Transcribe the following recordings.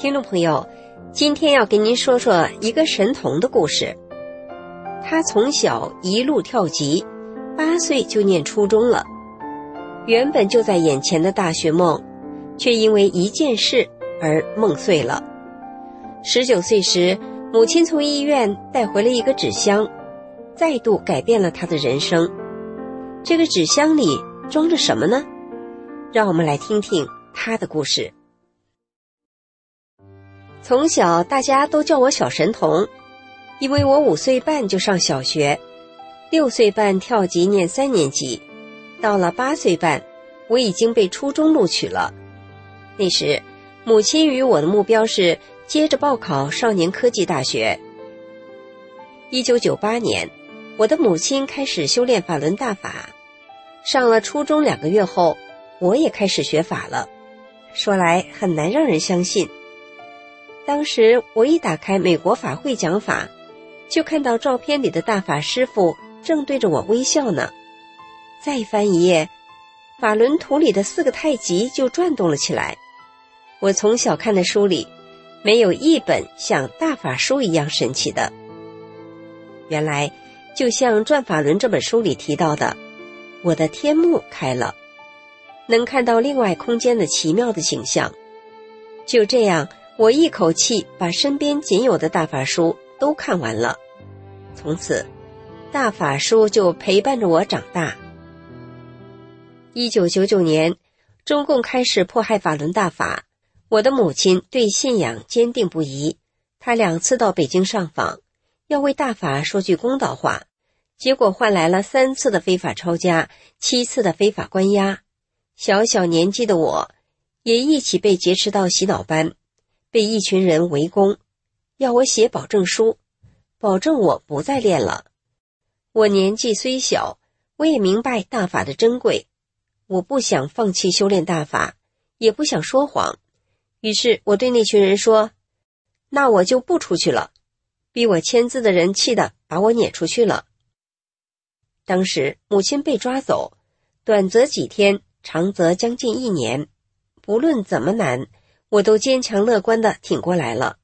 听众朋友，今天要跟您说说一个神童的故事。他从小一路跳级，八岁就念初中了。原本就在眼前的大学梦，却因为一件事而梦碎了。十九岁时，母亲从医院带回了一个纸箱，再度改变了他的人生。这个纸箱里装着什么呢？让我们来听听他的故事。从小，大家都叫我小神童，因为我五岁半就上小学，六岁半跳级念三年级，到了八岁半，我已经被初中录取了。那时，母亲与我的目标是接着报考少年科技大学。一九九八年，我的母亲开始修炼法轮大法，上了初中两个月后，我也开始学法了。说来很难让人相信。当时我一打开美国法会讲法，就看到照片里的大法师傅正对着我微笑呢。再翻一页，法轮图里的四个太极就转动了起来。我从小看的书里，没有一本像大法书一样神奇的。原来，就像《转法轮》这本书里提到的，我的天幕开了，能看到另外空间的奇妙的景象。就这样。我一口气把身边仅有的大法书都看完了，从此，大法书就陪伴着我长大。一九九九年，中共开始迫害法轮大法，我的母亲对信仰坚定不移，她两次到北京上访，要为大法说句公道话，结果换来了三次的非法抄家，七次的非法关押，小小年纪的我，也一起被劫持到洗脑班。被一群人围攻，要我写保证书，保证我不再练了。我年纪虽小，我也明白大法的珍贵，我不想放弃修炼大法，也不想说谎。于是我对那群人说：“那我就不出去了。”逼我签字的人气得把我撵出去了。当时母亲被抓走，短则几天，长则将近一年，不论怎么难。我都坚强乐观的挺过来了，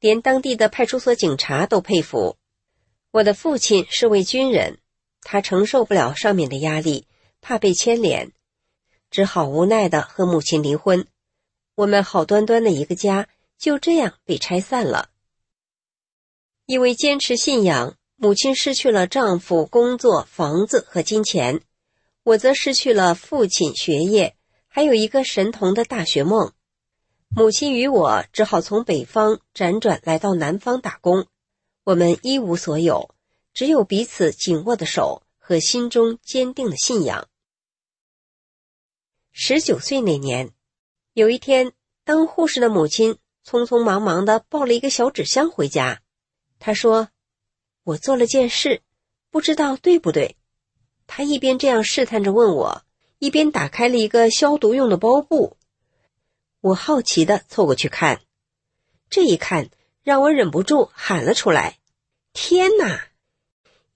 连当地的派出所警察都佩服。我的父亲是位军人，他承受不了上面的压力，怕被牵连，只好无奈的和母亲离婚。我们好端端的一个家就这样被拆散了。因为坚持信仰，母亲失去了丈夫、工作、房子和金钱，我则失去了父亲、学业，还有一个神童的大学梦。母亲与我只好从北方辗转来到南方打工，我们一无所有，只有彼此紧握的手和心中坚定的信仰。十九岁那年，有一天，当护士的母亲匆匆忙忙的抱了一个小纸箱回家，她说：“我做了件事，不知道对不对。”她一边这样试探着问我，一边打开了一个消毒用的包布。我好奇的凑过去看，这一看让我忍不住喊了出来：“天哪！”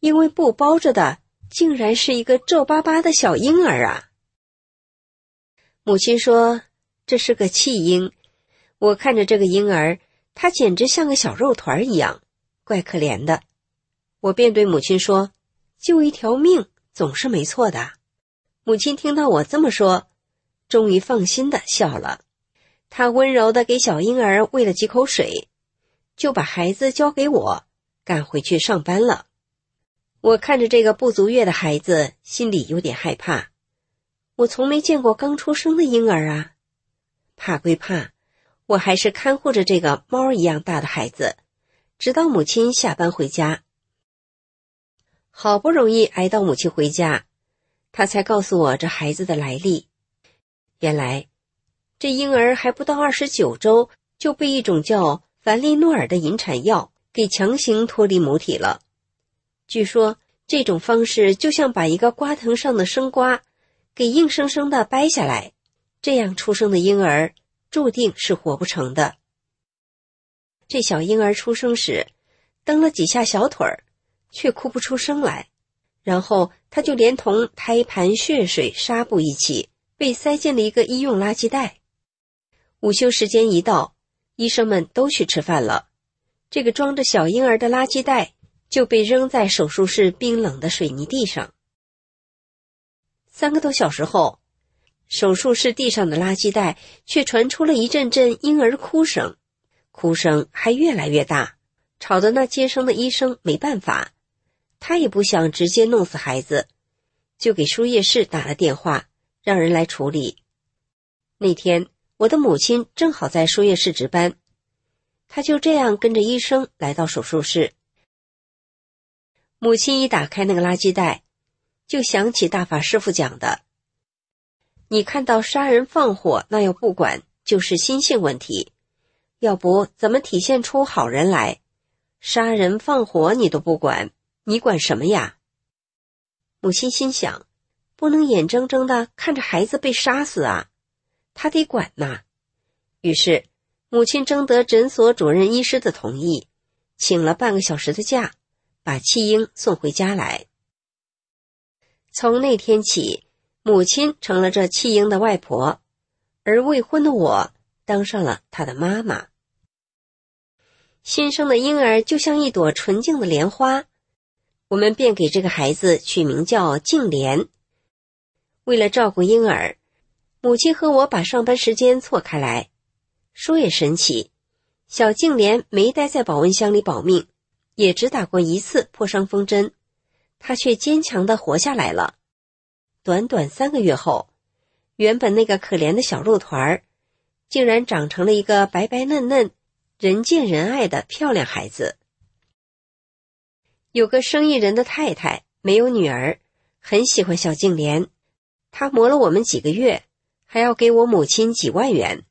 因为布包着的竟然是一个皱巴巴的小婴儿啊！母亲说：“这是个弃婴。”我看着这个婴儿，他简直像个小肉团一样，怪可怜的。我便对母亲说：“救一条命总是没错的。”母亲听到我这么说，终于放心的笑了。他温柔的给小婴儿喂了几口水，就把孩子交给我，赶回去上班了。我看着这个不足月的孩子，心里有点害怕。我从没见过刚出生的婴儿啊，怕归怕，我还是看护着这个猫一样大的孩子，直到母亲下班回家。好不容易挨到母亲回家，他才告诉我这孩子的来历。原来，这婴儿还不到二十九周就被一种叫凡利诺尔的引产药给强行脱离母体了。据说这种方式就像把一个瓜藤上的生瓜给硬生生的掰下来，这样出生的婴儿注定是活不成的。这小婴儿出生时，蹬了几下小腿儿，却哭不出声来。然后他就连同胎盘、血水、纱布一起被塞进了一个医用垃圾袋。午休时间一到，医生们都去吃饭了，这个装着小婴儿的垃圾袋就被扔在手术室冰冷的水泥地上。三个多小时后，手术室地上的垃圾袋却传出了一阵阵婴儿哭声。哭声还越来越大，吵得那接生的医生没办法，他也不想直接弄死孩子，就给输液室打了电话，让人来处理。那天我的母亲正好在输液室值班，他就这样跟着医生来到手术室。母亲一打开那个垃圾袋，就想起大法师傅讲的：“你看到杀人放火，那要不管，就是心性问题。”要不怎么体现出好人来？杀人放火你都不管，你管什么呀？母亲心想，不能眼睁睁的看着孩子被杀死啊，他得管呐。于是，母亲征得诊所主任医师的同意，请了半个小时的假，把弃婴送回家来。从那天起，母亲成了这弃婴的外婆，而未婚的我当上了他的妈妈。新生的婴儿就像一朵纯净的莲花，我们便给这个孩子取名叫静莲。为了照顾婴儿，母亲和我把上班时间错开来。说也神奇，小静莲没待在保温箱里保命，也只打过一次破伤风针，她却坚强的活下来了。短短三个月后，原本那个可怜的小肉团儿，竟然长成了一个白白嫩嫩。人见人爱的漂亮孩子，有个生意人的太太没有女儿，很喜欢小静莲，她磨了我们几个月，还要给我母亲几万元，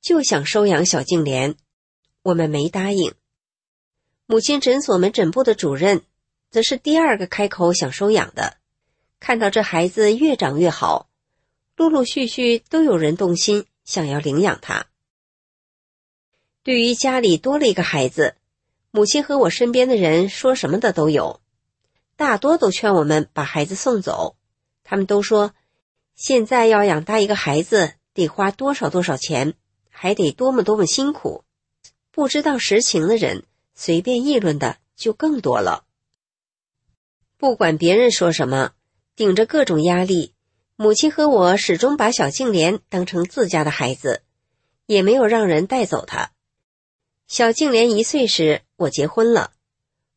就想收养小静莲，我们没答应。母亲诊所门诊部的主任，则是第二个开口想收养的。看到这孩子越长越好，陆陆续续都有人动心，想要领养他。对于家里多了一个孩子，母亲和我身边的人说什么的都有，大多都劝我们把孩子送走。他们都说，现在要养大一个孩子得花多少多少钱，还得多么多么辛苦。不知道实情的人随便议论的就更多了。不管别人说什么，顶着各种压力，母亲和我始终把小静莲当成自家的孩子，也没有让人带走她。小静莲一岁时，我结婚了。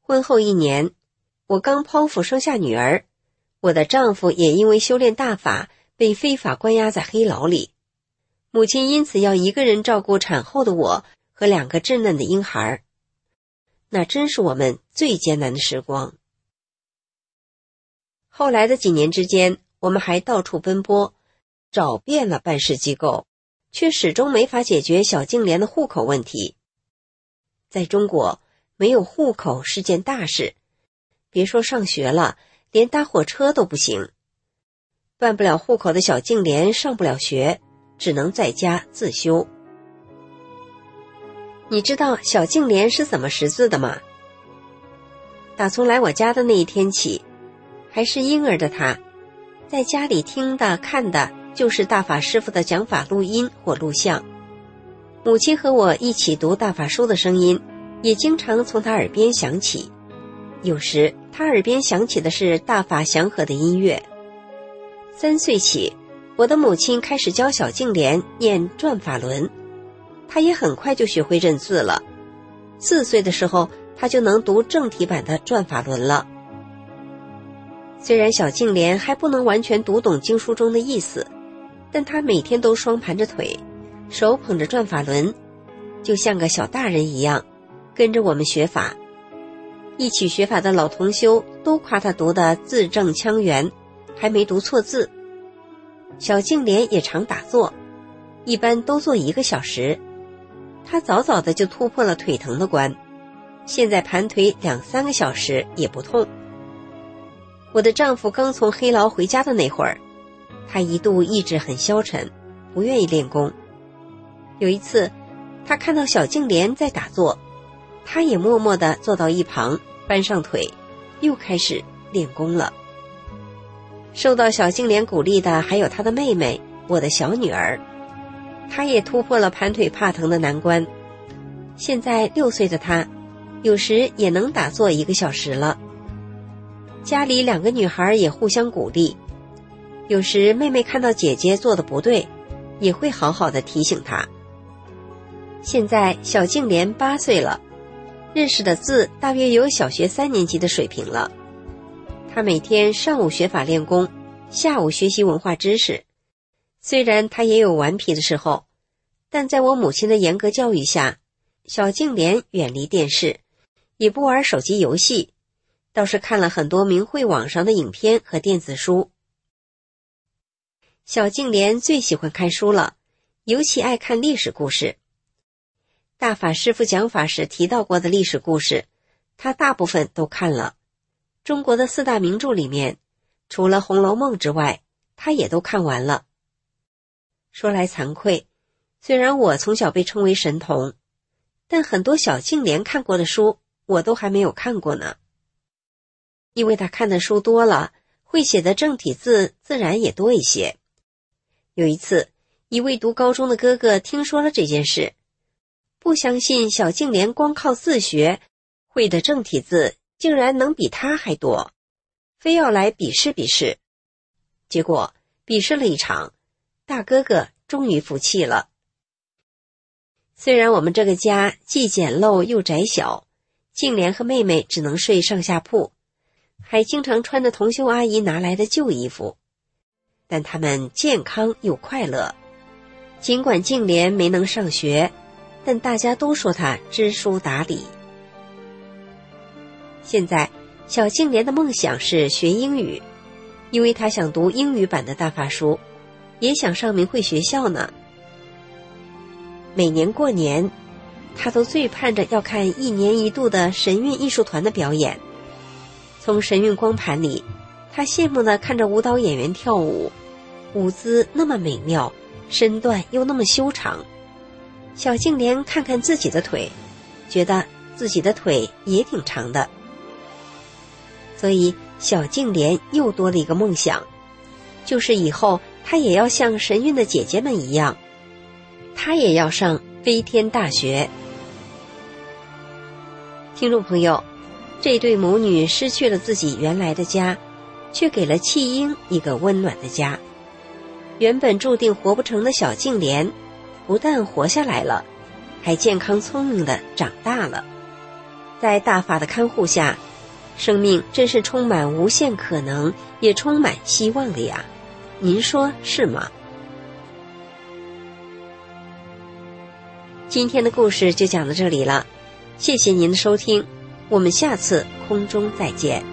婚后一年，我刚剖腹生下女儿，我的丈夫也因为修炼大法被非法关押在黑牢里。母亲因此要一个人照顾产后的我和两个稚嫩的婴孩，那真是我们最艰难的时光。后来的几年之间，我们还到处奔波，找遍了办事机构，却始终没法解决小静莲的户口问题。在中国，没有户口是件大事，别说上学了，连搭火车都不行。办不了户口的小静莲上不了学，只能在家自修。你知道小静莲是怎么识字的吗？打从来我家的那一天起，还是婴儿的他，在家里听的看的就是大法师傅的讲法录音或录像。母亲和我一起读大法书的声音，也经常从他耳边响起。有时他耳边响起的是大法祥和的音乐。三岁起，我的母亲开始教小静莲念转法轮，她也很快就学会认字了。四岁的时候，她就能读正体版的转法轮了。虽然小静莲还不能完全读懂经书中的意思，但她每天都双盘着腿。手捧着转法轮，就像个小大人一样，跟着我们学法。一起学法的老同修都夸他读的字正腔圆，还没读错字。小静莲也常打坐，一般都坐一个小时。她早早的就突破了腿疼的关，现在盘腿两三个小时也不痛。我的丈夫刚从黑牢回家的那会儿，他一度意志很消沉，不愿意练功。有一次，他看到小静莲在打坐，他也默默地坐到一旁，搬上腿，又开始练功了。受到小静莲鼓励的还有她的妹妹，我的小女儿，她也突破了盘腿怕疼的难关。现在六岁的她，有时也能打坐一个小时了。家里两个女孩也互相鼓励，有时妹妹看到姐姐做的不对，也会好好的提醒她。现在小静莲八岁了，认识的字大约有小学三年级的水平了。他每天上午学法练功，下午学习文化知识。虽然他也有顽皮的时候，但在我母亲的严格教育下，小静莲远离电视，也不玩手机游戏。倒是看了很多明慧网上的影片和电子书。小静莲最喜欢看书了，尤其爱看历史故事。大法师父讲法时提到过的历史故事，他大部分都看了。中国的四大名著里面，除了《红楼梦》之外，他也都看完了。说来惭愧，虽然我从小被称为神童，但很多小静莲看过的书，我都还没有看过呢。因为他看的书多了，会写的正体字自然也多一些。有一次，一位读高中的哥哥听说了这件事，不相信小静莲光靠自学会的正体字竟然能比他还多，非要来比试比试。结果比试了一场，大哥哥终于服气了。虽然我们这个家既简陋又窄小，静莲和妹妹只能睡上下铺。还经常穿着同修阿姨拿来的旧衣服，但他们健康又快乐。尽管静莲没能上学，但大家都说她知书达理。现在，小静莲的梦想是学英语，因为她想读英语版的大法书，也想上明慧学校呢。每年过年，她都最盼着要看一年一度的神韵艺术团的表演。从神韵光盘里，他羡慕的看着舞蹈演员跳舞，舞姿那么美妙，身段又那么修长。小静莲看看自己的腿，觉得自己的腿也挺长的。所以小静莲又多了一个梦想，就是以后她也要像神韵的姐姐们一样，她也要上飞天大学。听众朋友。这对母女失去了自己原来的家，却给了弃婴一个温暖的家。原本注定活不成的小静莲，不但活下来了，还健康聪明的长大了。在大法的看护下，生命真是充满无限可能，也充满希望的呀！您说是吗？今天的故事就讲到这里了，谢谢您的收听。我们下次空中再见。